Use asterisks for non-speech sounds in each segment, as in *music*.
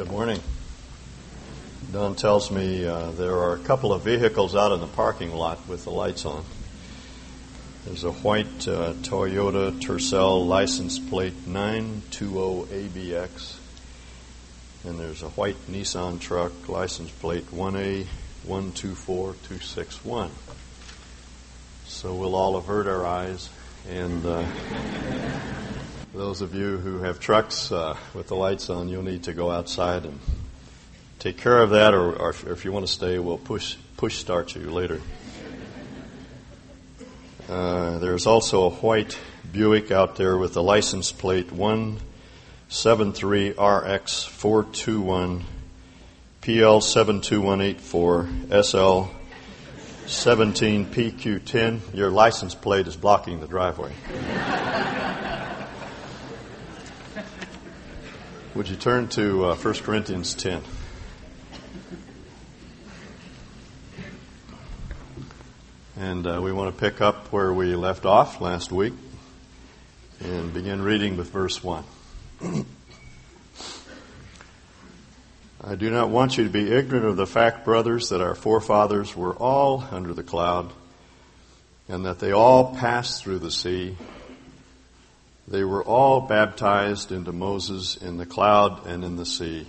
Good morning. Don tells me uh, there are a couple of vehicles out in the parking lot with the lights on. There's a white uh, Toyota Tercel license plate 920ABX, and there's a white Nissan truck license plate 1A124261. So we'll all avert our eyes and. Uh, those of you who have trucks uh, with the lights on, you'll need to go outside and take care of that, or, or, if, you want to stay, we'll push push start you later. Uh, there's also a white Buick out there with the license plate 173RX421 PL72184 SL 17PQ10. Your license plate is blocking the driveway. *laughs* Would you turn to uh, 1 Corinthians 10? And uh, we want to pick up where we left off last week and begin reading with verse 1. I do not want you to be ignorant of the fact, brothers, that our forefathers were all under the cloud, and that they all passed through the sea they were all baptized into Moses in the cloud and in the sea.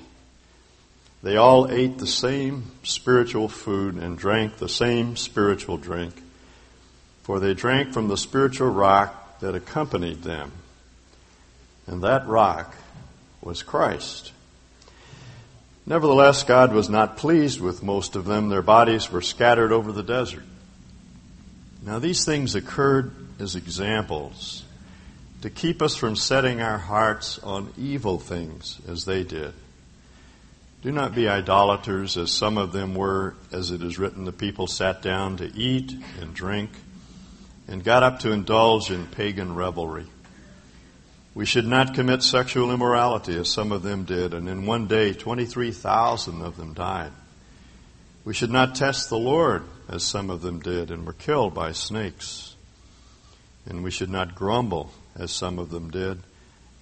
They all ate the same spiritual food and drank the same spiritual drink, for they drank from the spiritual rock that accompanied them. And that rock was Christ. Nevertheless, God was not pleased with most of them. Their bodies were scattered over the desert. Now, these things occurred as examples to keep us from setting our hearts on evil things as they did. Do not be idolaters as some of them were, as it is written, the people sat down to eat and drink and got up to indulge in pagan revelry. We should not commit sexual immorality as some of them did, and in one day 23,000 of them died. We should not test the Lord as some of them did and were killed by snakes. And we should not grumble as some of them did,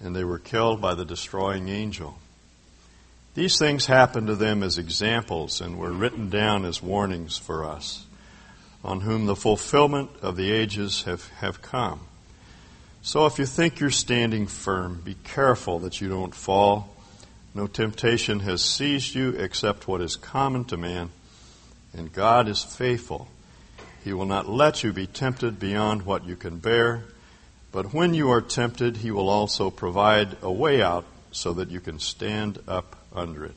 and they were killed by the destroying angel. These things happened to them as examples and were written down as warnings for us, on whom the fulfillment of the ages have, have come. So if you think you're standing firm, be careful that you don't fall. No temptation has seized you except what is common to man, and God is faithful. He will not let you be tempted beyond what you can bear but when you are tempted, he will also provide a way out so that you can stand up under it.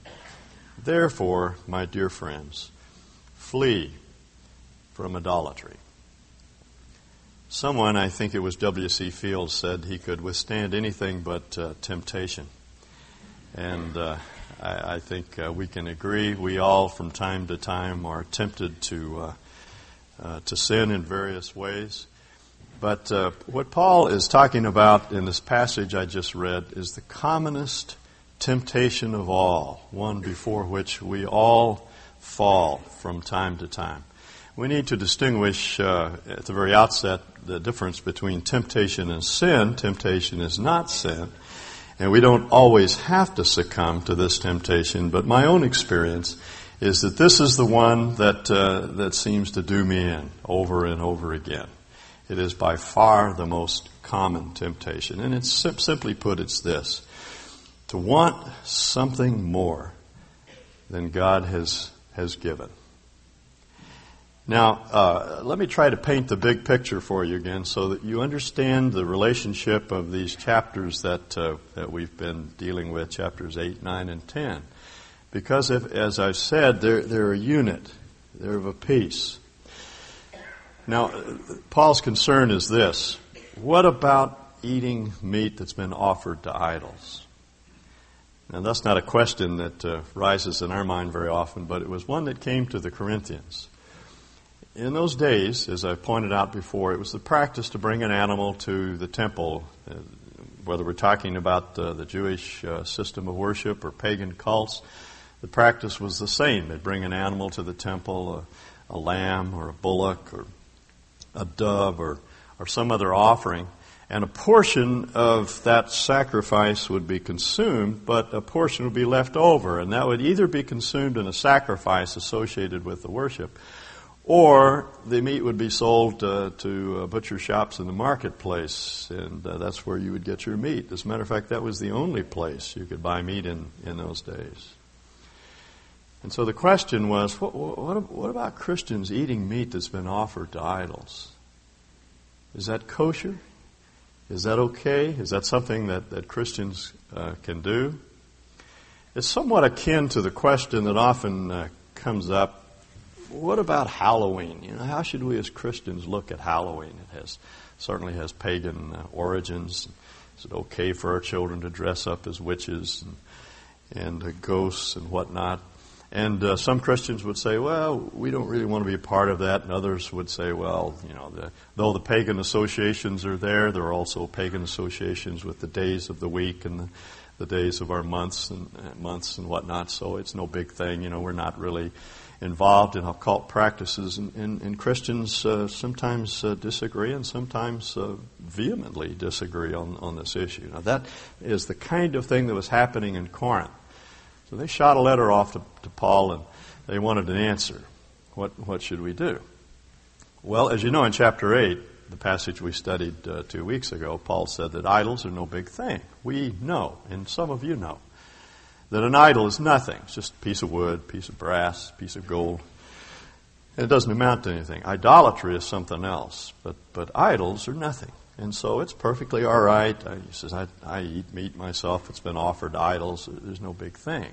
Therefore, my dear friends, flee from idolatry. Someone, I think it was W.C. Fields, said he could withstand anything but uh, temptation. And uh, I, I, think uh, we can agree. We all, from time to time, are tempted to uh, uh, to sin in various ways. But uh, what Paul is talking about in this passage I just read is the commonest temptation of all, one before which we all fall from time to time. We need to distinguish uh, at the very outset the difference between temptation and sin. Temptation is not sin. And we don't always have to succumb to this temptation, but my own experience is that this is the one that, uh, that seems to do me in over and over again. It is by far the most common temptation. And it's simply put, it's this to want something more than God has, has given. Now, uh, let me try to paint the big picture for you again so that you understand the relationship of these chapters that, uh, that we've been dealing with, chapters 8, 9, and 10. Because, if, as I've said, they're, they're a unit, they're of a piece. Now, Paul's concern is this what about eating meat that's been offered to idols? Now, that's not a question that uh, rises in our mind very often, but it was one that came to the Corinthians. In those days, as I pointed out before, it was the practice to bring an animal to the temple, uh, whether we're talking about uh, the Jewish uh, system of worship or pagan cults. The practice was the same. They'd bring an animal to the temple, a lamb or a bullock or a dove or, or some other offering. And a portion of that sacrifice would be consumed, but a portion would be left over. And that would either be consumed in a sacrifice associated with the worship, or the meat would be sold uh, to uh, butcher shops in the marketplace, and uh, that's where you would get your meat. As a matter of fact, that was the only place you could buy meat in, in those days. And so the question was what, what, what about Christians eating meat that's been offered to idols? Is that kosher? Is that okay? Is that something that, that Christians uh, can do? It's somewhat akin to the question that often uh, comes up what about Halloween? You know, how should we as Christians look at Halloween? It has certainly has pagan uh, origins. Is it okay for our children to dress up as witches and, and uh, ghosts and whatnot? And uh, some Christians would say, well, we don't really want to be a part of that. And others would say, well, you know, the, though the pagan associations are there, there are also pagan associations with the days of the week and the, the days of our months and months and whatnot. So it's no big thing. You know, we're not really involved in occult practices. And, and, and Christians uh, sometimes uh, disagree and sometimes uh, vehemently disagree on, on this issue. Now, that is the kind of thing that was happening in Corinth. So they shot a letter off to, to Paul and they wanted an answer. What, what should we do? Well, as you know, in chapter 8, the passage we studied uh, two weeks ago, Paul said that idols are no big thing. We know, and some of you know, that an idol is nothing. It's just a piece of wood, piece of brass, piece of gold. And it doesn't amount to anything. Idolatry is something else, but, but idols are nothing. And so it's perfectly all right. I, he says, I, I eat meat myself. It's been offered to idols. There's no big thing.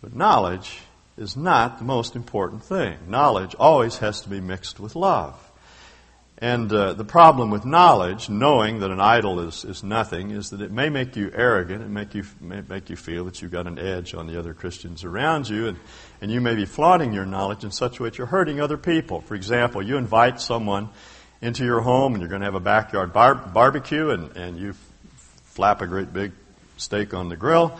But knowledge is not the most important thing. Knowledge always has to be mixed with love. And uh, the problem with knowledge, knowing that an idol is, is nothing, is that it may make you arrogant. and make you, may make you feel that you've got an edge on the other Christians around you. And, and you may be flaunting your knowledge in such a way that you're hurting other people. For example, you invite someone into your home and you're going to have a backyard bar- barbecue and, and you flap a great big steak on the grill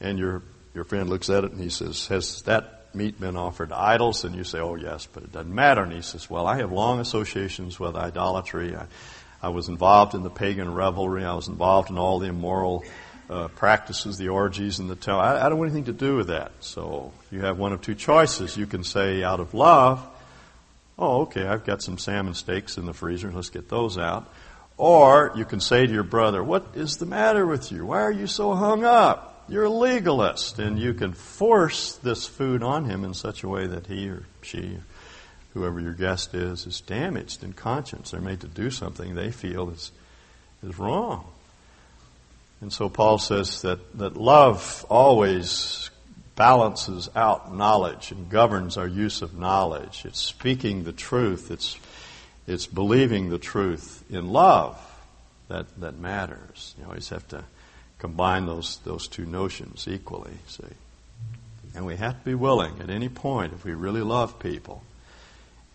and your your friend looks at it and he says, Has that meat been offered to idols? And you say, Oh, yes, but it doesn't matter. And he says, Well, I have long associations with idolatry. I, I was involved in the pagan revelry. I was involved in all the immoral uh, practices, the orgies, and the. I, I don't want anything to do with that. So you have one of two choices. You can say, out of love, Oh, okay, I've got some salmon steaks in the freezer. Let's get those out. Or you can say to your brother, What is the matter with you? Why are you so hung up? You're a legalist, and you can force this food on him in such a way that he or she, whoever your guest is, is damaged in conscience. They're made to do something they feel is, is wrong. And so Paul says that, that love always balances out knowledge and governs our use of knowledge. It's speaking the truth. It's, it's believing the truth in love that, that matters. You always have to combine those, those two notions equally, see. And we have to be willing at any point, if we really love people,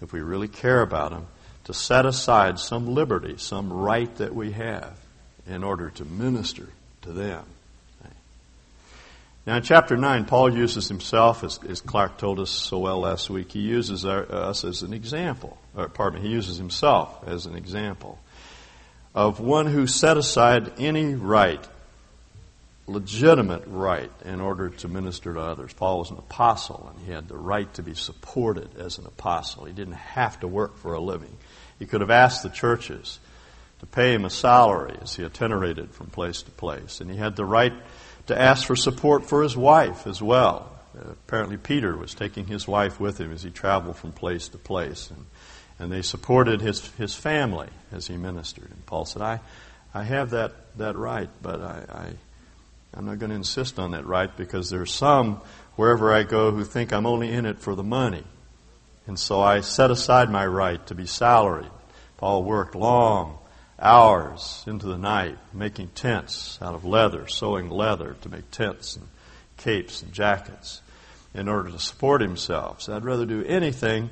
if we really care about them, to set aside some liberty, some right that we have in order to minister to them. Now, in chapter 9, Paul uses himself, as, as Clark told us so well last week, he uses our, us as an example. Or, pardon me, he uses himself as an example of one who set aside any right legitimate right in order to minister to others. Paul was an apostle, and he had the right to be supported as an apostle. He didn't have to work for a living. He could have asked the churches to pay him a salary as he itinerated from place to place. And he had the right to ask for support for his wife as well. Uh, apparently, Peter was taking his wife with him as he traveled from place to place. And, and they supported his, his family as he ministered. And Paul said, I, I have that, that right, but I, I I'm not going to insist on that right because there's some wherever I go who think I'm only in it for the money. And so I set aside my right to be salaried. Paul worked long hours into the night making tents out of leather, sewing leather to make tents and capes and jackets in order to support himself. So I'd rather do anything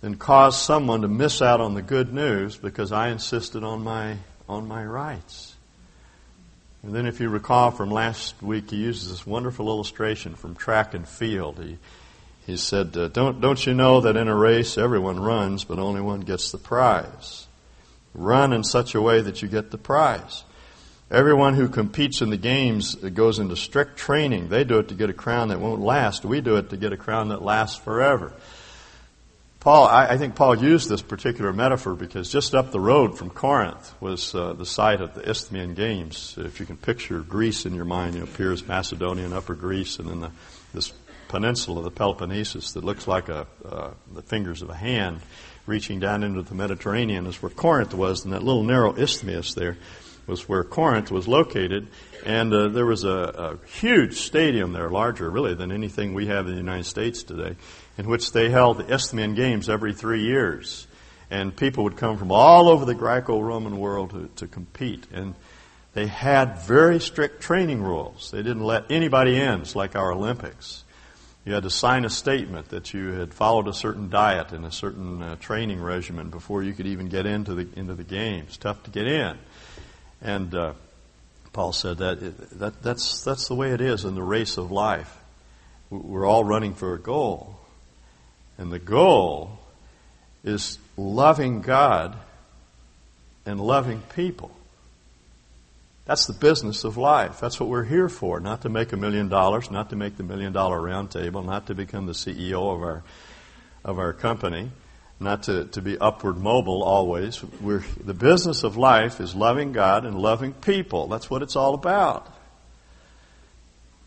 than cause someone to miss out on the good news because I insisted on my on my rights. And then, if you recall from last week, he uses this wonderful illustration from track and field. He, he said, uh, don't, don't you know that in a race everyone runs, but only one gets the prize? Run in such a way that you get the prize. Everyone who competes in the games goes into strict training. They do it to get a crown that won't last. We do it to get a crown that lasts forever. Paul, I, I think Paul used this particular metaphor because just up the road from Corinth was uh, the site of the Isthmian Games. If you can picture Greece in your mind, know, appears Macedonia and Upper Greece, and then the, this peninsula, of the Peloponnesus, that looks like a, uh, the fingers of a hand reaching down into the Mediterranean is where Corinth was, and that little narrow isthmus there was where Corinth was located. And uh, there was a, a huge stadium there, larger really than anything we have in the United States today in which they held the Isthmian Games every three years. And people would come from all over the Greco Roman world to, to compete. And they had very strict training rules. They didn't let anybody in. It's like our Olympics. You had to sign a statement that you had followed a certain diet and a certain uh, training regimen before you could even get into the into the games. Tough to get in, and uh, Paul said that, that that's that's the way it is in the race of life. We're all running for a goal, and the goal is loving God and loving people. That's the business of life. That's what we're here for. Not to make a million dollars, not to make the million dollar round table, not to become the CEO of our of our company, not to, to be upward mobile always. We're, the business of life is loving God and loving people. That's what it's all about.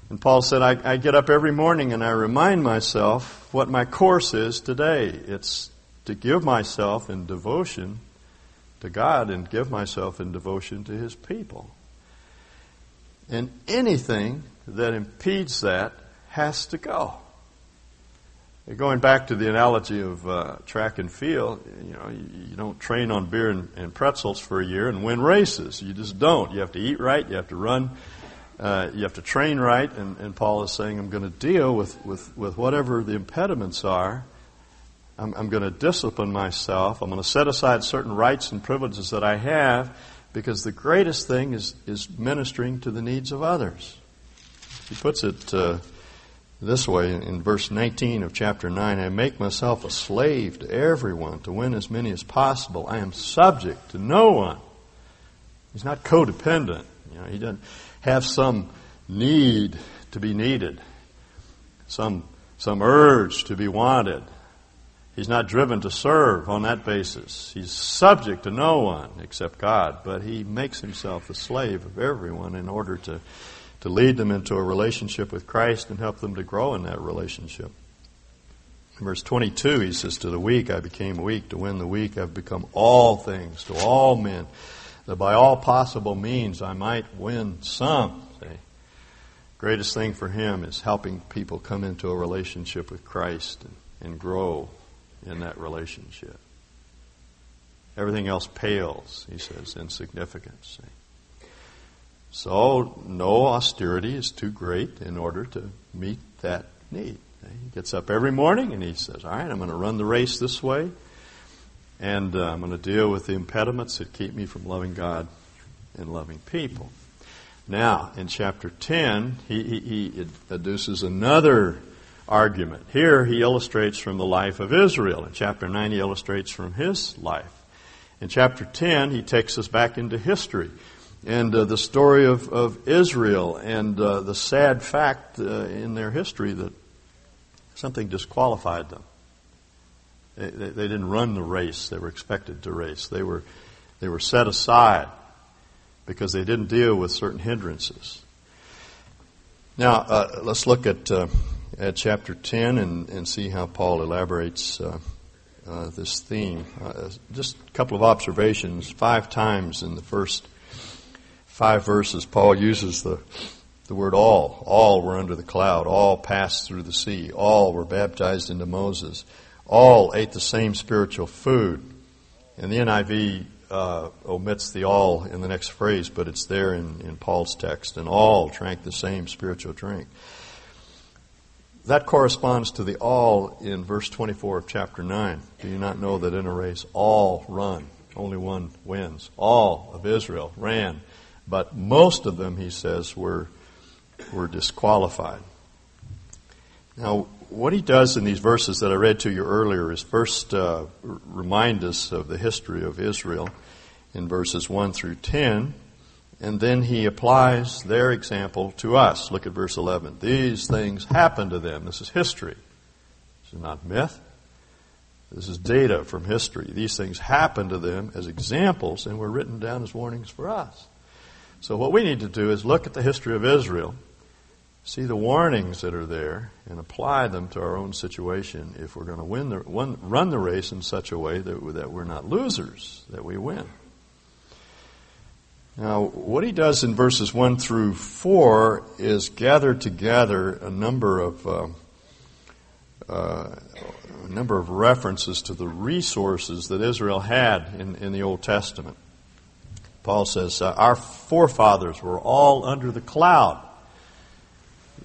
And Paul said, I, I get up every morning and I remind myself what my course is today. It's to give myself in devotion to God and give myself in devotion to His people. And anything that impedes that has to go. Going back to the analogy of uh, track and field, you know, you, you don't train on beer and, and, pretzels for a year and win races. You just don't. You have to eat right. You have to run uh, you have to train right, and, and Paul is saying, I'm going to deal with, with, with whatever the impediments are. I'm, I'm going to discipline myself. I'm going to set aside certain rights and privileges that I have because the greatest thing is, is ministering to the needs of others. He puts it uh, this way in, verse 19 of chapter 9 I make myself a slave to everyone to win as many as possible. I am subject to no one. He's not codependent. You know, he doesn't have some need to be needed, some, some urge to be wanted. He's not driven to serve on that basis. He's subject to no one except God, but he makes himself the slave of everyone in order to, to lead them into a relationship with Christ and help them to grow in that relationship. In verse 22, he says, To the weak I became weak. To win the weak I've become all things to all men that by all possible means I might win some. See? Greatest thing for him is helping people come into a relationship with Christ and, and grow in that relationship. Everything else pales, he says, in significance. See? So, no austerity is too great in order to meet that need. He gets up every morning and he says, All right, I'm going to run the race this way. And uh, I'm going to deal with the impediments that keep me from loving God and loving people. Now, in chapter 10, he, he, he adduces another argument. Here, he illustrates from the life of Israel. In chapter 9, he illustrates from his life. In chapter 10, he takes us back into history and uh, the story of, of Israel and uh, the sad fact uh, in their history that something disqualified them. They, they, they didn't run the race they were expected to race. They were, they were set aside because they didn't deal with certain hindrances. Now, uh, let's look at, uh, at chapter 10 and, and see how Paul elaborates uh, this theme. Just a couple of observations. Five times in the first five verses, Paul uses the, the word all. All were under the cloud. All passed through the sea. All were baptized into Moses all ate the same spiritual food. And the NIV uh, omits the all in the next phrase, but it's there in, in Paul's text. And all drank the same spiritual drink. That corresponds to the all in verse 24 of chapter 9. Do you not know that in a race all run, only one wins? All of Israel ran, but most of them, he says, were, were disqualified. Now, what he does in these verses that I read to you earlier is first uh, remind us of the history of Israel in verses 1 through 10. And then he applies their example to us. Look at verse 11. These things happened to them. This is history. This is not myth. This is data from history. These things happened to them as examples and were written down as warnings for us. So what we need to do is look at the history of Israel, see the warnings that are there, and apply them to our own situation if we're going to win the, run the race in such a way that, that we're not losers, that we win. Now, what he does in verses 1 through 4 is gather together a number of uh, uh, a number of references to the resources that Israel had in, in the Old Testament. Paul says, uh, Our forefathers were all under the cloud.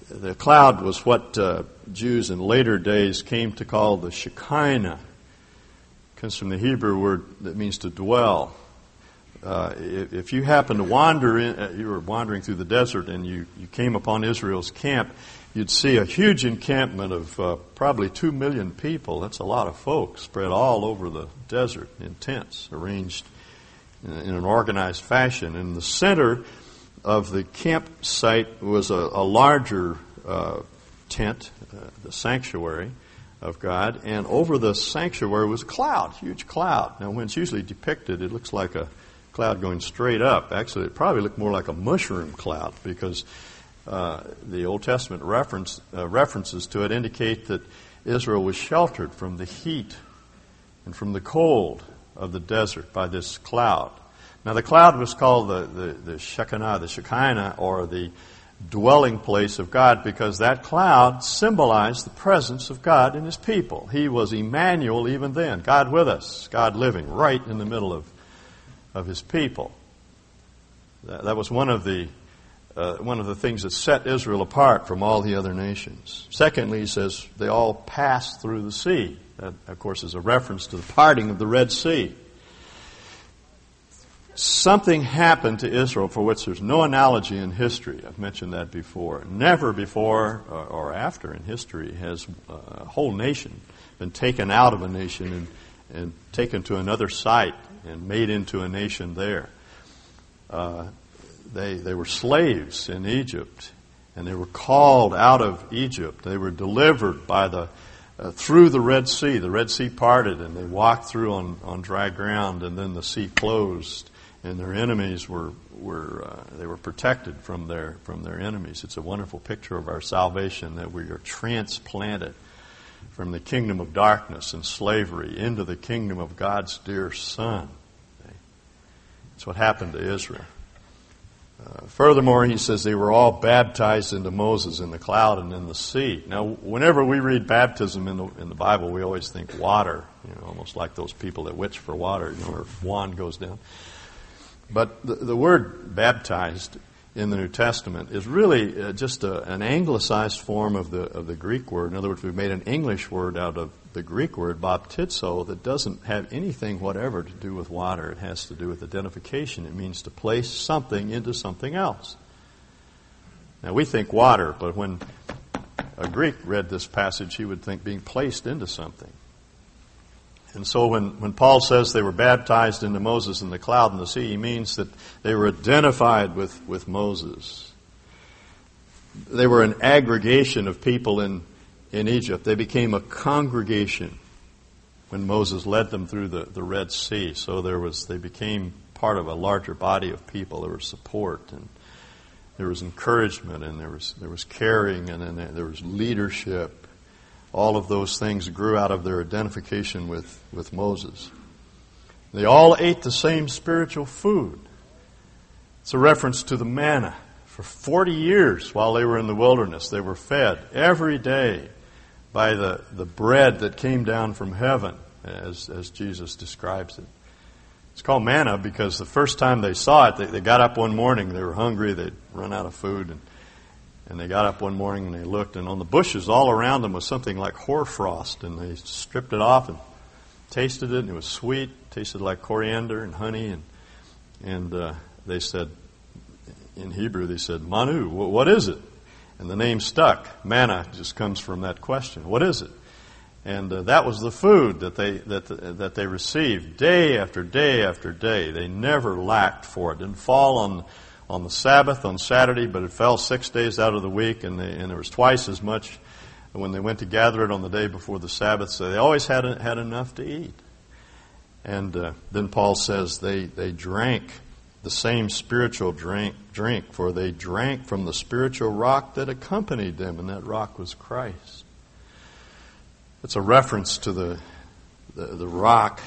The cloud was what uh, Jews in later days came to call the Shekinah. It comes from the Hebrew word that means to dwell. Uh, if you happen to wander in, uh, you were wandering through the desert and you, you came upon Israel's camp, you'd see a huge encampment of uh, probably two million people. That's a lot of folks spread all over the desert in tents, arranged in, an organized fashion. In the center of the campsite was a, a larger uh, tent, uh, the sanctuary of God, and over the sanctuary was a cloud, huge cloud. Now, when it's usually depicted, it looks like a cloud going straight up. Actually, it probably looked more like a mushroom cloud because uh, the Old Testament reference, uh, references to it indicate that Israel was sheltered from the heat and from the cold of the desert by this cloud. Now, the cloud was called the, the, the Shekinah, the Shekinah, or the dwelling place of God, because that cloud symbolized the presence of God in His people. He was Emmanuel even then, God with us, God living right in the middle of, of His people. That, that was one of the uh, one of the things that set Israel apart from all the other nations. Secondly, he says they all passed through the sea. That, of course, is a reference to the parting of the Red Sea. Something happened to Israel for which there's no analogy in history. I've mentioned that before. Never before or, after in history has a whole nation been taken out of a nation and, and taken to another site and made into a nation there. Uh, they, they were slaves in Egypt, and they were called out of Egypt. They were delivered by the, uh, through the Red Sea. The Red Sea parted, and they walked through on, on dry ground, and then the sea closed, and their enemies were, were uh, they were protected from their, from their enemies. It's a wonderful picture of our salvation that we are transplanted from the kingdom of darkness and slavery into the kingdom of God's dear Son. That's what happened to Israel. Uh, furthermore, he says they were all baptized into Moses in the cloud and in the sea. Now, whenever we read baptism in the, in the Bible, we always think water, you know, almost like those people that witch for water, you know, wand goes down. But the, the word baptized in the New Testament is really uh, just a, an anglicized form of the of the Greek word. In other words, we've made an English word out of the Greek word baptizo that doesn't have anything whatever to do with water. It has to do with identification. It means to place something into something else. Now we think water, but when a Greek read this passage, he would think being placed into something. And so when, when Paul says they were baptized into Moses in the cloud and the sea, he means that they were identified with, with Moses. They were an aggregation of people in, in Egypt. They became a congregation when Moses led them through the, the Red Sea. So there was, they became part of a larger body of people. There was support and there was encouragement and there was, there was caring and then there, there was leadership all of those things grew out of their identification with, with Moses. They all ate the same spiritual food. It's a reference to the manna. For 40 years while they were in the wilderness, they were fed every day by the, the bread that came down from heaven, as, as Jesus describes it. It's called manna because the first time they saw it, they, they got up one morning, they were hungry, they'd run out of food, and and they got up one morning and they looked, and on the bushes all around them was something like hoarfrost, and they stripped it off and tasted it, and it was sweet, it tasted like coriander and honey, and and uh, they said, in Hebrew, they said, Manu, what is it? And the name stuck. Manna just comes from that question. What is it? And uh, that was the food that they, that, that they received day after day after day. They never lacked for it. It didn't fall on, on the Sabbath, on Saturday, but it fell six days out of the week, and, they, and there was twice as much when they went to gather it on the day before the Sabbath. So they always had, had enough to eat. And uh, then Paul says they, they drank the same spiritual drink, drink, for they drank from the spiritual rock that accompanied them, and that rock was Christ. It's a reference to the, the, the rock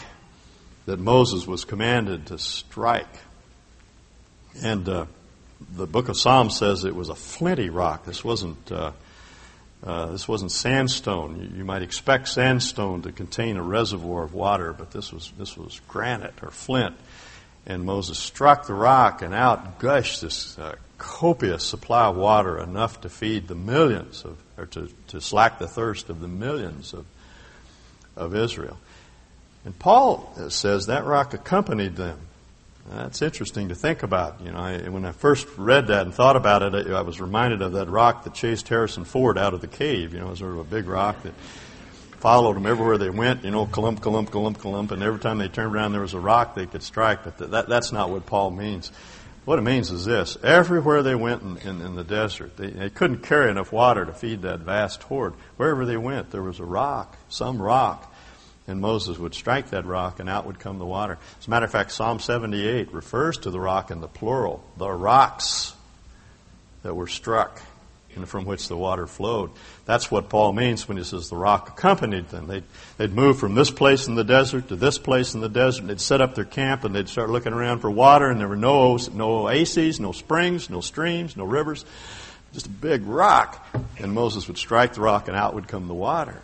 that Moses was commanded to strike. And uh, the book of Psalms says it was a flinty rock. This wasn't, uh, uh, this wasn't sandstone. You, might expect sandstone to contain a reservoir of water, but this was, this was granite or flint. And Moses struck the rock, and out gushed this uh, copious supply of water, enough to feed the millions of, or to, to slack the thirst of the millions of, of Israel. And Paul says that rock accompanied them. That's interesting to think about. You know, I, when I first read that and thought about it, I, I was reminded of that rock that chased Harrison Ford out of the cave. You know, it was sort of a big rock that followed them everywhere they went, you know, clump, clump, clump, clump, and every time they turned around there was a rock they could strike, but that, that's not what Paul means. What it means is this everywhere they went in, in, in the desert, they, they couldn't carry enough water to feed that vast horde. Wherever they went, there was a rock, some rock, and Moses would strike that rock and out would come the water. As a matter of fact, Psalm 78 refers to the rock in the plural, the rocks that were struck and from which the water flowed. That's what Paul means when he says the rock accompanied them. They'd, they'd move from this place in the desert to this place in the desert. and They'd set up their camp and they'd start looking around for water, and there were no, no oases, no springs, no streams, no rivers, just a big rock. And Moses would strike the rock, and out would come the water.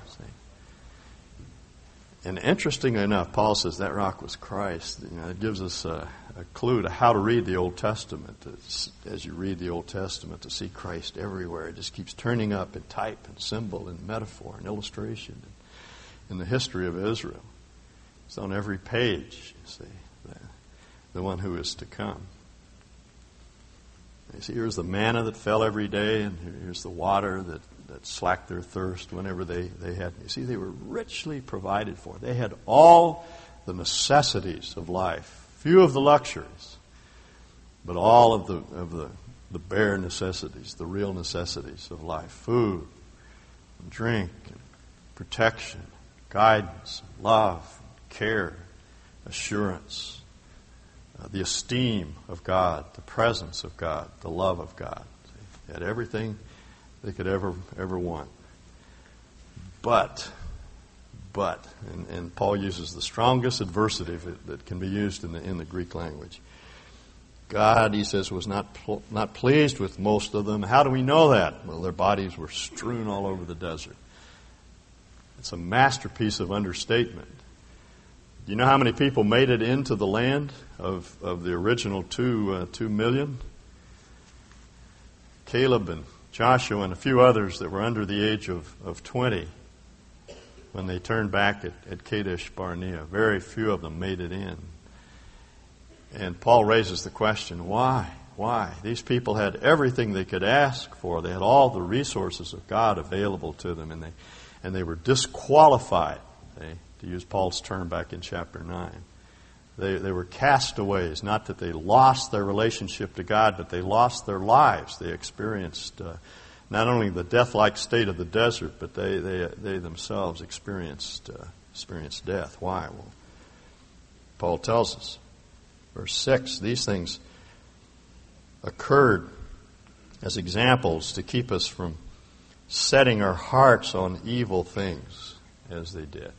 And interestingly enough, Paul says that rock was Christ. You know, it gives us. Uh, a clue to how to read the Old Testament. It's, as you read the Old Testament, to see Christ everywhere. It just keeps turning up in type and symbol and metaphor and illustration in the history of Israel. It's on every page, you see, the, the one who is to come. You see, here's the manna that fell every day, and here's the water that, that slacked their thirst whenever they, they had. You see, they were richly provided for. They had all the necessities of life few of the luxuries, but all of the, of the, the bare necessities, the real necessities of life food, and drink, and protection, guidance, love, care, assurance, uh, the esteem of God, the presence of God, the love of God. They had everything they could ever, ever want. But but. And, and Paul uses the strongest adversative that, that, can be used in the, in the Greek language. God, he says, was not, pl- not pleased with most of them. How do we know that? Well, their bodies were strewn all over the desert. It's a masterpiece of understatement. Do you know how many people made it into the land of, of the original two, uh, two million? Caleb and Joshua and a few others that were under the age of, of 20 when they turned back at, at Kadesh Barnea. Very few of them made it in. And Paul raises the question why? Why? These people had everything they could ask for. They had all the resources of God available to them, and they, and they were disqualified, they, to use Paul's term back in chapter 9. They, they were castaways, not that they lost their relationship to God, but they lost their lives. They experienced uh, not only the death-like state of the desert, but they, they, they themselves experienced, uh, experienced death. Why? Well, Paul tells us, verse 6, these things occurred as examples to keep us from setting our hearts on evil things as they did.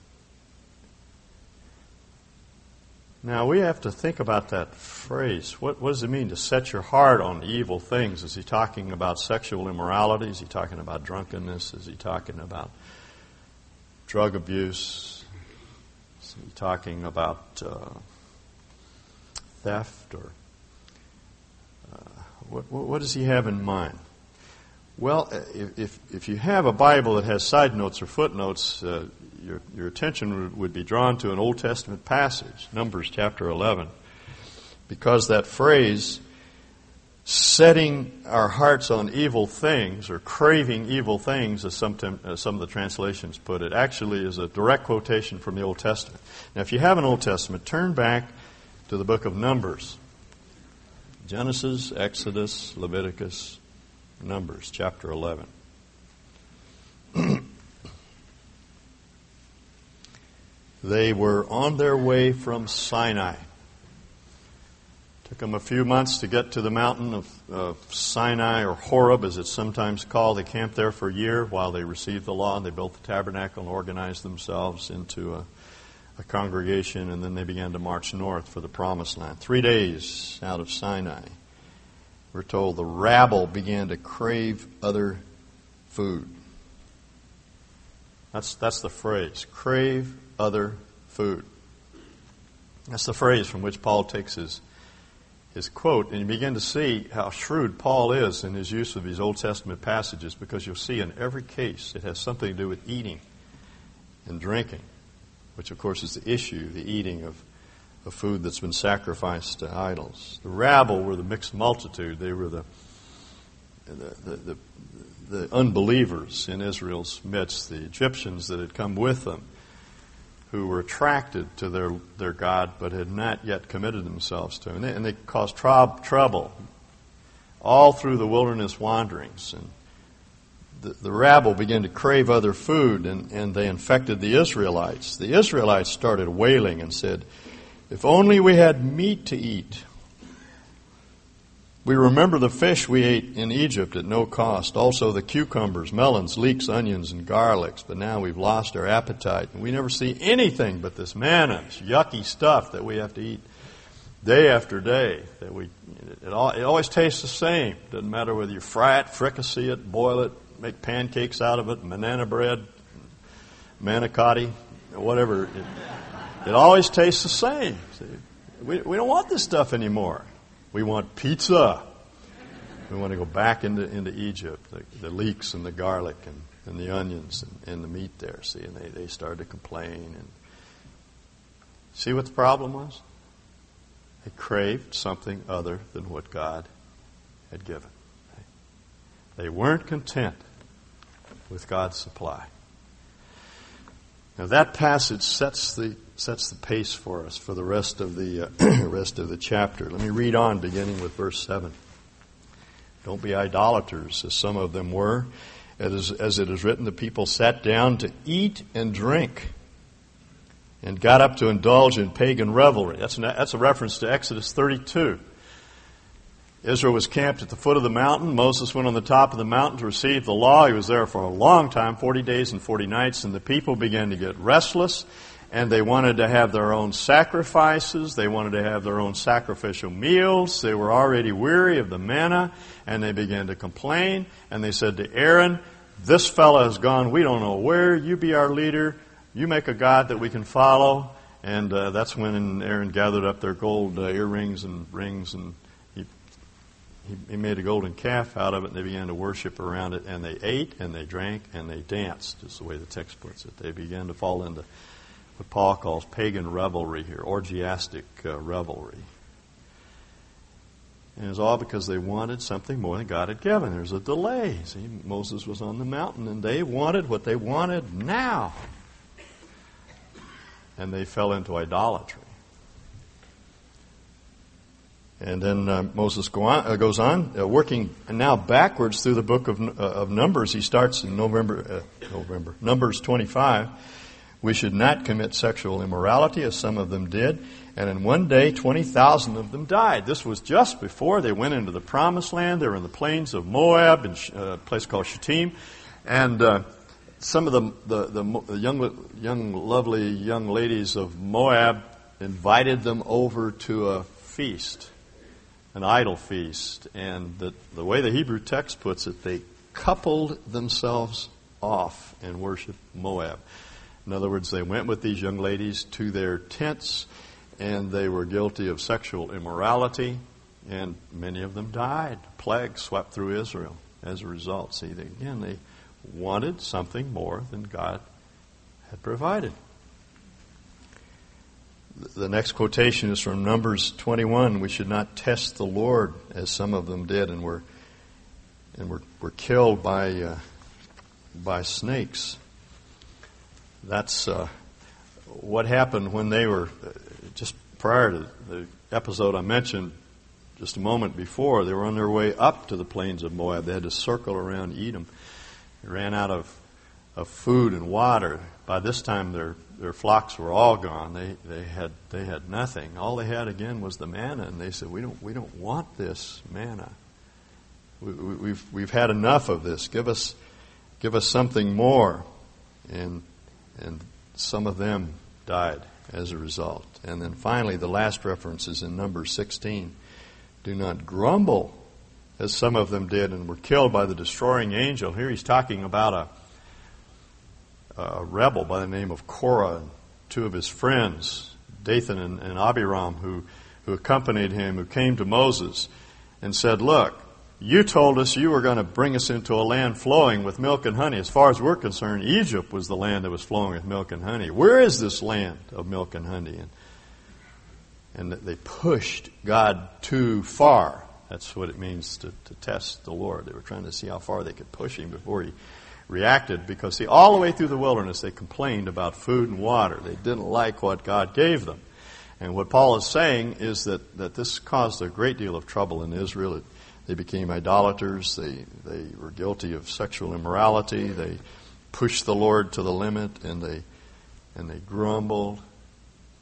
Now, we have to think about that phrase. What, what, does it mean to set your heart on evil things? Is he talking about sexual immorality? Is he talking about drunkenness? Is he talking about drug abuse? Is he talking about uh, theft? Or uh, what, what, does he have in mind? Well, if, if, you have a Bible that has side notes or footnotes, uh, your, your attention would, would be drawn to an Old Testament passage, Numbers chapter 11, because that phrase setting our hearts on evil things or craving evil things, as some, uh, some of the translations put it, actually is a direct quotation from the Old Testament. Now, if you have an Old Testament, turn back to the book of Numbers Genesis, Exodus, Leviticus, Numbers, chapter 11. They were on their way from Sinai. Took them a few months to get to the mountain of Sinai or Horeb, as it's sometimes called. They camped there for a year while they received the law, and they built the tabernacle and organized themselves into a, a congregation, and then they began to march north for the promised land. Three days out of Sinai. We're told the rabble began to crave other food. That's, that's the phrase crave other food. That's the phrase from which Paul takes his, his quote. And you begin to see how shrewd Paul is in his use of these Old Testament passages because you'll see in every case it has something to do with eating and drinking, which of course is the issue the eating of, of food that's been sacrificed to idols. The rabble were the mixed multitude, they were the, the, the, the the unbelievers in Israel's midst, the Egyptians that had come with them, who were attracted to their, their God but had not yet committed themselves to him. And they, and they caused troub, trouble all through the wilderness wanderings. And the, the rabble began to crave other food, and, and they infected the Israelites. The Israelites started wailing and said, If only we had meat to eat. We remember the fish we ate in Egypt at no cost, also the cucumbers, melons, leeks, onions, and garlics, but now we've lost our appetite. And we never see anything but this manna, this yucky stuff that we have to eat day after day. That we, it, all, it always tastes the same. Doesn't matter whether you fry it, fricassee it, boil it, make pancakes out of it, banana bread, manicotti, whatever. It, it always tastes the same. See, we, we don't want this stuff anymore. We want pizza. We want to go back into, into Egypt, the, the leeks and the garlic and, and the onions and, and the meat there. See, and they, they started to complain. And see what the problem was? They craved something other than what God had given. They weren't content with God's supply. Now that passage sets the sets the pace for us for the rest of the uh, *clears throat* rest of the chapter. Let me read on, beginning with verse seven. Don't be idolaters, as some of them were. As, as it is written, the people sat down to eat and drink and got up to indulge in pagan revelry. That's, an, that's a reference to Exodus 32. Israel was camped at the foot of the mountain. Moses went on the top of the mountain to receive the law. He was there for a long time, 40 days and 40 nights, and the people began to get restless and they wanted to have their own sacrifices. They wanted to have their own sacrificial meals. They were already weary of the manna, and they began to complain. And they said to Aaron, This fellow has gone. We don't know where. You be our leader. You make a God that we can follow. And uh, that's when Aaron gathered up their gold uh, earrings and rings, and he, he, he made a golden calf out of it, and they began to worship around it. And they ate, and they drank, and they danced, is the way the text puts it. They began to fall into what Paul calls pagan revelry here, orgiastic uh, revelry. And it's all because they wanted something more than God had given. There's a delay. See, Moses was on the mountain and they wanted what they wanted now. And they fell into idolatry. And then uh, Moses go on, uh, goes on, uh, working now backwards through the book of, uh, of Numbers. He starts in November, uh, November, Numbers 25 we should not commit sexual immorality, as some of them did. And in one day, 20,000 of them died. This was just before they went into the promised land. They were in the plains of Moab, in uh, a place called Shittim. And uh, some of the, the, the, young, young, lovely young ladies of Moab invited them over to a feast, an idol feast. And the, the way the Hebrew text puts it, they coupled themselves off and worshiped Moab. In other words, they went with these young ladies to their tents and they were guilty of sexual immorality, and many of them died. Plague swept through Israel as a result. See, again, they wanted something more than God had provided. the next quotation is from Numbers 21. We should not test the Lord as some of them did and were, and were, were killed by, uh, by snakes. That's uh, what happened when they were, just prior to the episode I mentioned just a moment before, they were on their way up to the plains of Moab. They had to circle around Edom. They ran out of, of food and water. By this time, their their flocks were all gone. They they had they had nothing. All they had again was the manna, and they said, "We don't we don't want this manna. We, we, we've we've had enough of this. Give us give us something more." And and some of them died as a result. And then finally, the last reference is in number 16. Do not grumble as some of them did and were killed by the destroying angel. Here he's talking about a a rebel by the name of Korah and two of his friends, Dathan and, and Abiram, who, who accompanied him, who came to Moses and said, Look, you told us you were going to bring us into a land flowing with milk and honey. As far as we're concerned, Egypt was the land that was flowing with milk and honey. Where is this land of milk and honey? And, and they pushed God too far. That's what it means to, to test the Lord. They were trying to see how far they could push him before he reacted because, see, all the way through the wilderness, they complained about food and water. They didn't like what God gave them. And what Paul is saying is that, that this caused a great deal of trouble in Israel. It, they became idolaters. They, they were guilty of sexual immorality. They pushed the Lord to the limit and they, and they grumbled.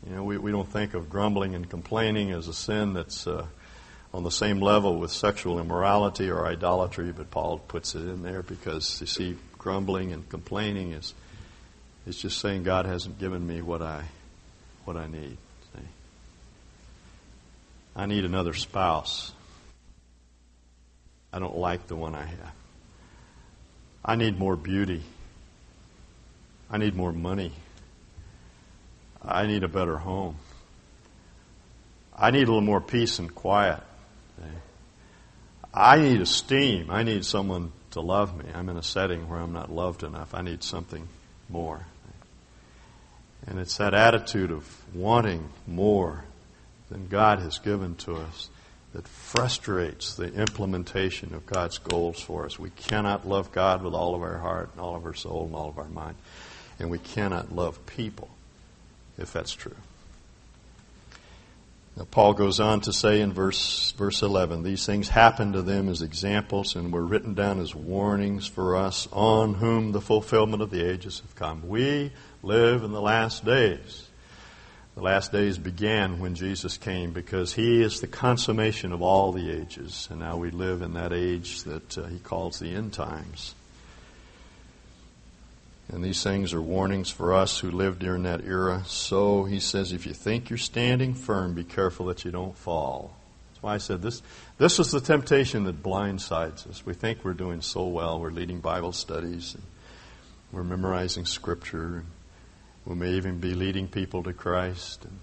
You know, we, we don't think of grumbling and complaining as a sin that's uh, on the same level with sexual immorality or idolatry, but Paul puts it in there because, you see, grumbling and complaining is is just saying God hasn't given me what I what I need. See? I need another spouse. I don't like the one I have. I need more beauty. I need more money. I need a better home. I need a little more peace and quiet. I need esteem. I need someone to love me. I'm in a setting where I'm not loved enough. I need something more. And it's that attitude of wanting more than God has given to us that frustrates the implementation of God's goals for us. We cannot love God with all of our heart and all of our soul and all of our mind. And we cannot love people if that's true. Now, Paul goes on to say in verse, verse 11, these things happened to them as examples and were written down as warnings for us on whom the fulfillment of the ages have come. We live in the last days. The last days began when Jesus came because he is the consummation of all the ages. And now we live in that age that uh, he calls the end times. And these things are warnings for us who lived during that era. So he says, if you think you're standing firm, be careful that you don't fall. That's why I said this. This is the temptation that blindsides us. We think we're doing so well. We're leading Bible studies. And we're memorizing Scripture. We may even be leading people to Christ. And,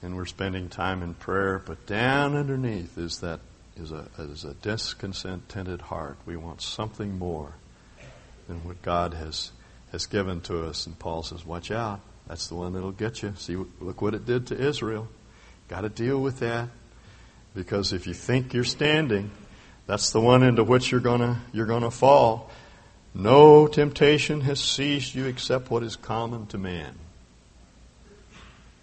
and we're spending time in prayer. But down underneath is that is a, is a discontented heart. We want something more than what God has has given to us. And Paul says, Watch out. That's the one that'll get you. See, look what it did to Israel. Got to deal with that. Because if you think you're standing, that's the one into which you're gonna you're gonna fall. No temptation has seized you except what is common to man.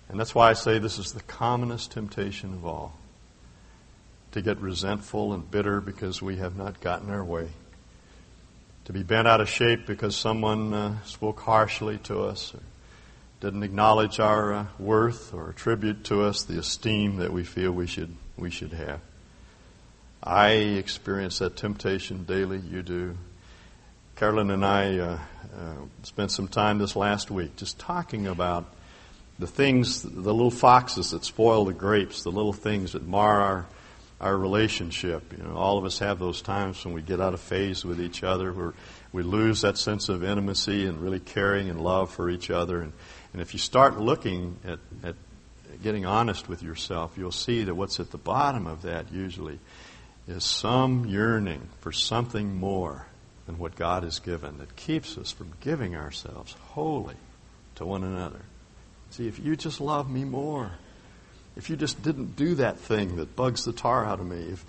And that's why I say this is the commonest temptation of all. To get resentful and bitter because we have not gotten our way to be bent out of shape because someone uh, spoke harshly to us or didn't acknowledge our uh, worth or attribute to us the esteem that we feel we should we should have. I experience that temptation daily. You do. Carolyn and I uh, uh spent some time this last week just talking about the things, the little foxes that spoil the grapes, the little things that mar our our relationship. You know, all of us have those times when we get out of phase with each other, where we lose that sense of intimacy and really caring and love for each other. And, and if you start looking at, at getting honest with yourself, you'll see that what's at the bottom of that usually is some yearning for something more than what God has given that keeps us from giving ourselves wholly to one another. See, if you just love me more, if you just didn't do that thing that bugs the tar out of me, if,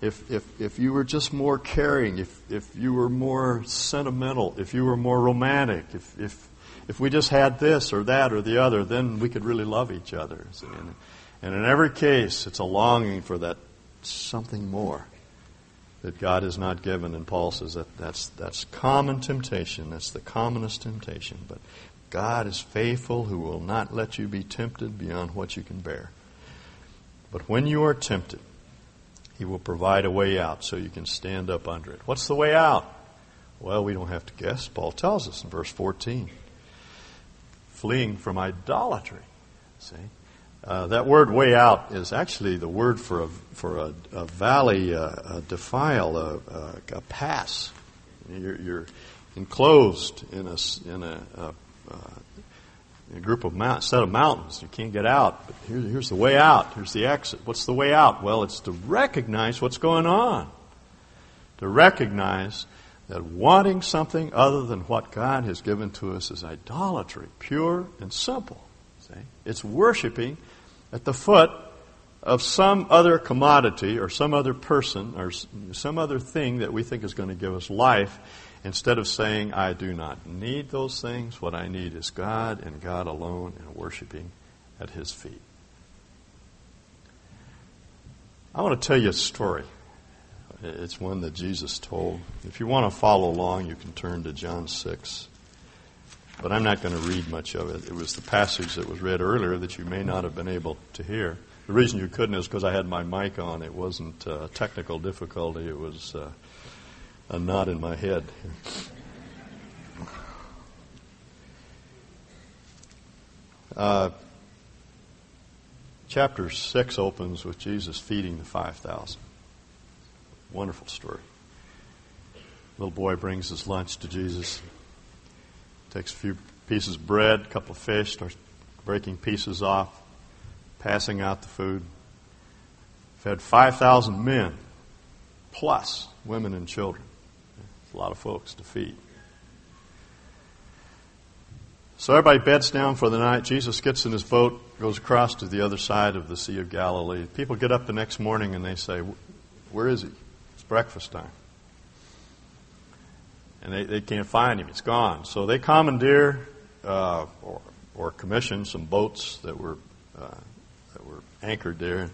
if, if, if you were just more caring, if, if you were more sentimental, if you were more romantic, if, if, if we just had this or that or the other, then we could really love each other. And, and in every case, it's a longing for that something more that God has not given. And Paul says that that's, that's common temptation. That's the commonest temptation. But God is faithful who will not let you be tempted beyond what you can bear. But when you are tempted, He will provide a way out so you can stand up under it. What's the way out? Well, we don't have to guess. Paul tells us in verse 14 fleeing from idolatry. See? Uh, that word way out is actually the word for a, for a, a valley, uh, a defile, a, a, a pass. You're, you're, enclosed in a, in a, a group of mount, set of mountains. You can't get out. But here, here's the way out. Here's the exit. What's the way out? Well, it's to recognize what's going on. To recognize that wanting something other than what God has given to us is idolatry, pure and simple. See? It's worshiping at the foot of some other commodity or some other person or some other thing that we think is going to give us life instead of saying, I do not need those things. What I need is God and God alone and worshiping at His feet. I want to tell you a story. It's one that Jesus told. If you want to follow along, you can turn to John 6. But I'm not going to read much of it. It was the passage that was read earlier that you may not have been able to hear. The reason you couldn't is because I had my mic on. It wasn't a technical difficulty, it was uh, a knot in my head. Uh, chapter 6 opens with Jesus feeding the 5,000. Wonderful story. Little boy brings his lunch to Jesus takes a few pieces of bread, a couple of fish, starts breaking pieces off, passing out the food. Fed 5,000 men, plus women and children. It's a lot of folks to feed. So everybody beds down for the night. Jesus gets in his boat, goes across to the other side of the Sea of Galilee. People get up the next morning and they say, Where is he? It's breakfast time and they, they can't find him. He's gone. So they commandeer uh, or, or commission some boats that were uh, that were anchored there.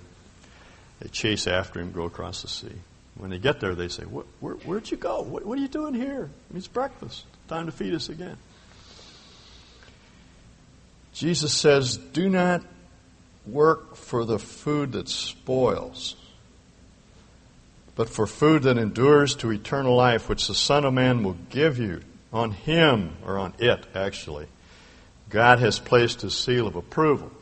They chase after him, go across the sea. When they get there, they say, Where, "Where'd you go? What, what, are you doing here? It's breakfast. Time to feed us again." Jesus says, "Do not work for the food that spoils." But for food that endures to eternal life, which the Son of Man will give you. On him, or on it, actually, God has placed his seal of approval.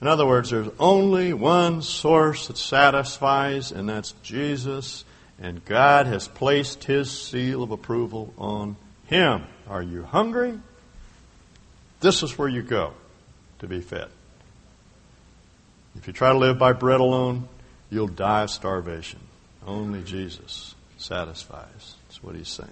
In other words, there's only one source that satisfies, and that's Jesus, and God has placed his seal of approval on him. Are you hungry? This is where you go to be fed. If you try to live by bread alone, you'll die of starvation. Only Jesus satisfies. That's what he's saying.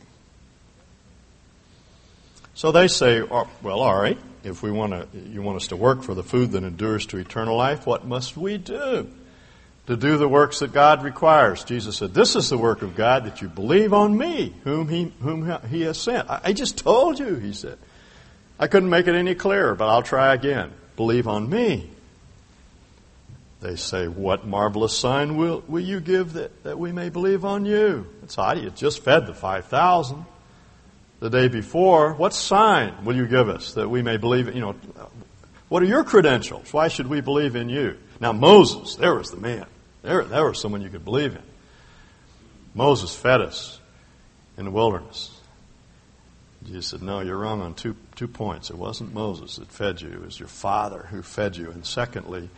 So they say, oh, well, all right, if we want to, you want us to work for the food that endures to eternal life, what must we do to do the works that God requires? Jesus said, this is the work of God that you believe on me, whom he, whom he has sent. I, I just told you, he said. I couldn't make it any clearer, but I'll try again. Believe on me. They say, What marvelous sign will, will you give that, that we may believe on you? It's odd. You just fed the 5,000 the day before. What sign will you give us that we may believe? You know, what are your credentials? Why should we believe in you? Now, Moses, there was the man. There, there was someone you could believe in. Moses fed us in the wilderness. Jesus said, No, you're wrong on two, two points. It wasn't Moses that fed you, it was your father who fed you. And secondly,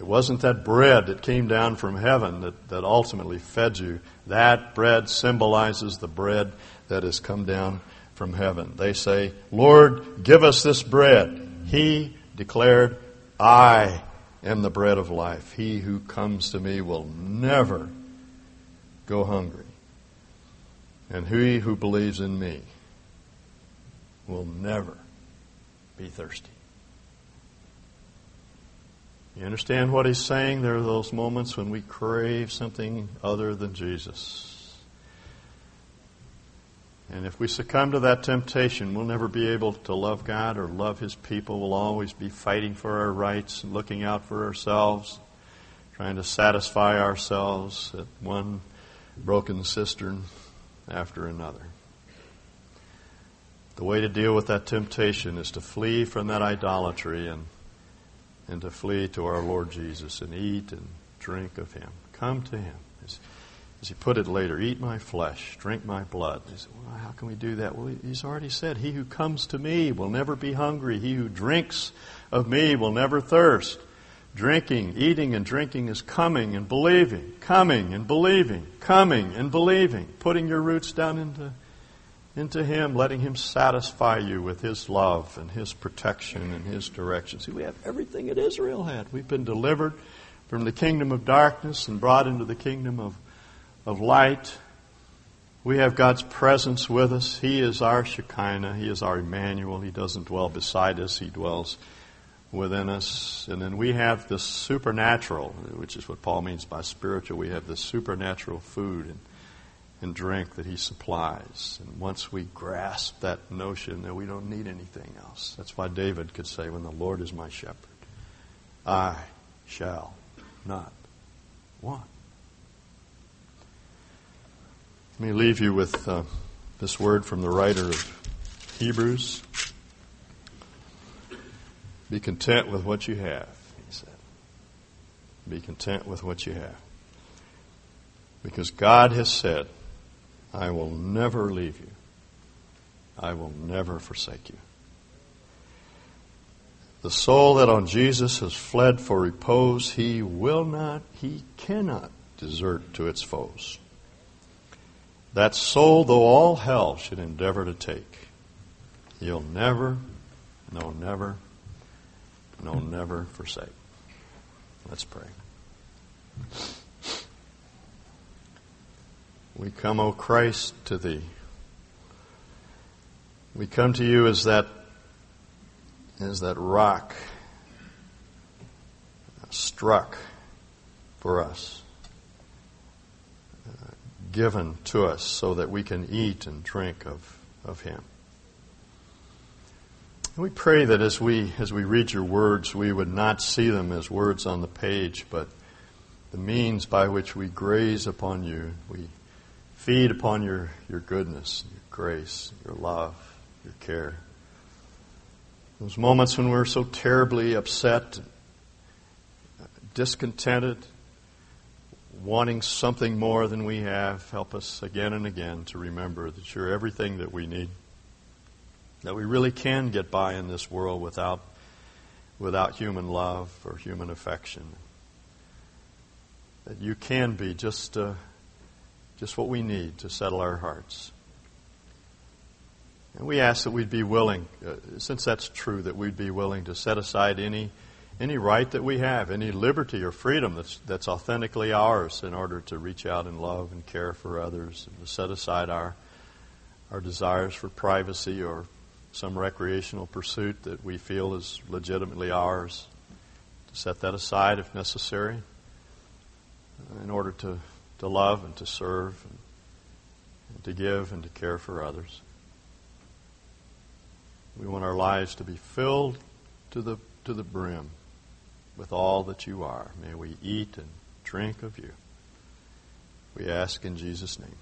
it wasn't that bread that came down from heaven that, that ultimately fed you. That bread symbolizes the bread that has come down from heaven. They say, Lord, give us this bread. He declared, I am the bread of life. He who comes to me will never go hungry. And he who believes in me will never be thirsty. You understand what he's saying? There are those moments when we crave something other than Jesus. And if we succumb to that temptation, we'll never be able to love God or love His people. We'll always be fighting for our rights and looking out for ourselves, trying to satisfy ourselves at one broken cistern after another. The way to deal with that temptation is to flee from that idolatry and, and to flee to our Lord Jesus and eat and drink of Him. Come to Him. As he put it later, eat my flesh, drink my blood. He said, well, how can we do that? Well, he's already said, he who comes to me will never be hungry. He who drinks of me will never thirst. Drinking, eating and drinking is coming and believing, coming and believing, coming and believing, putting your roots down into, into Him, letting Him satisfy you with His love and His protection and His direction. See, we have everything that Israel had. We've been delivered from the kingdom of darkness and brought into the kingdom of of light. We have God's presence with us. He is our Shekinah. He is our Emmanuel. He doesn't dwell beside us. He dwells within us. And then we have the supernatural, which is what Paul means by spiritual. We have the supernatural food and, and drink that he supplies. And once we grasp that notion that we don't need anything else, that's why David could say, when the Lord is my shepherd, I shall not want. Let me leave you with uh, this word from the writer of Hebrews. Be content with what you have, he said. Be content with what you have. Because God has said, I will never leave you. I will never forsake you. The soul that on Jesus has fled for repose, he will not, he cannot desert to its foes. That soul, though all hell should endeavor to take, you'll never, no, never, no, never forsake. Let's pray. We come, O Christ, to Thee. We come to You as that, as that rock struck for us uh, given to us so that we can eat and drink of, of Him. We pray that as we, as we read your words, we would not see them as words on the page, but the means by which we graze upon you. We feed upon your, your goodness, your grace, your love, your care. Those moments when we're so terribly upset, discontented, wanting something more than we have, help us again and again to remember that you're everything that we need. That we really can get by in this world without, without human love or human affection. That you can be just, uh, just what we need to settle our hearts. And we ask that we'd be willing, uh, since that's true, that we'd be willing to set aside any any right that we have, any liberty or freedom that's, that's authentically ours in order to reach out and love and care for others and to set aside our, our desires for privacy or some recreational pursuit that we feel is legitimately ours, to set that aside if necessary in order to, to love and to serve and, and to give and to care for others. We want our lives to be filled to the, to the brim with all that you are. May we eat and drink of you. We ask in Jesus' name.